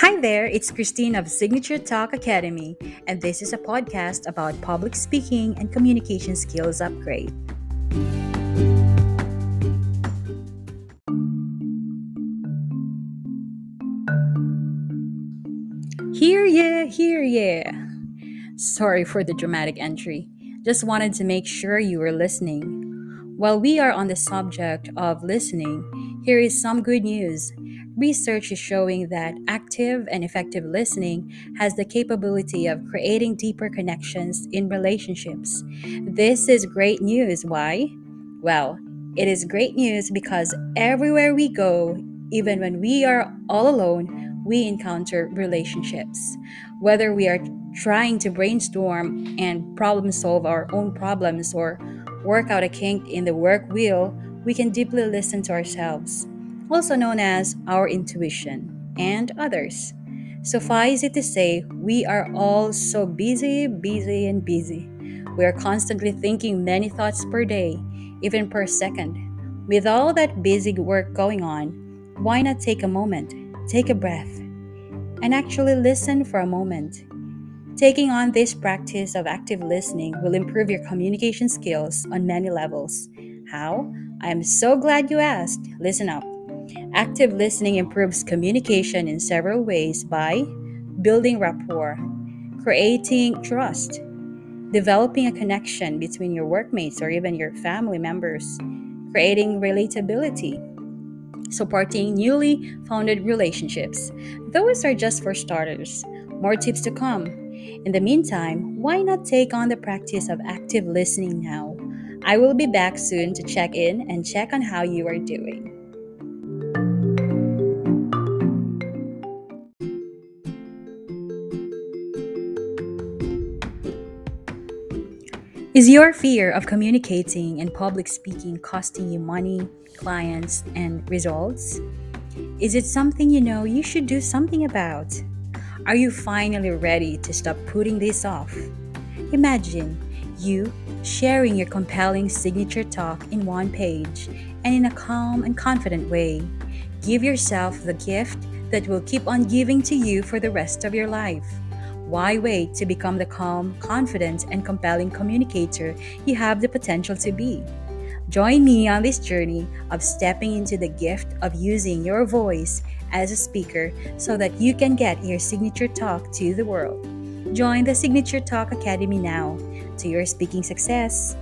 Hi there, it's Christine of Signature Talk Academy, and this is a podcast about public speaking and communication skills upgrade. Here, yeah, here, yeah. Sorry for the dramatic entry. Just wanted to make sure you were listening. While we are on the subject of listening, here is some good news. Research is showing that active and effective listening has the capability of creating deeper connections in relationships. This is great news. Why? Well, it is great news because everywhere we go, even when we are all alone, we encounter relationships. Whether we are trying to brainstorm and problem solve our own problems or work out a kink in the work wheel, we can deeply listen to ourselves also known as our intuition, and others. Suffice it to say, we are all so busy, busy, and busy. We are constantly thinking many thoughts per day, even per second. With all that busy work going on, why not take a moment, take a breath, and actually listen for a moment? Taking on this practice of active listening will improve your communication skills on many levels. How? I am so glad you asked. Listen up. Active listening improves communication in several ways by building rapport, creating trust, developing a connection between your workmates or even your family members, creating relatability, supporting newly founded relationships. Those are just for starters. More tips to come. In the meantime, why not take on the practice of active listening now? I will be back soon to check in and check on how you are doing. Is your fear of communicating and public speaking costing you money, clients, and results? Is it something you know you should do something about? Are you finally ready to stop putting this off? Imagine you sharing your compelling signature talk in one page and in a calm and confident way. Give yourself the gift that will keep on giving to you for the rest of your life. Why wait to become the calm, confident, and compelling communicator you have the potential to be? Join me on this journey of stepping into the gift of using your voice as a speaker so that you can get your signature talk to the world. Join the Signature Talk Academy now to your speaking success.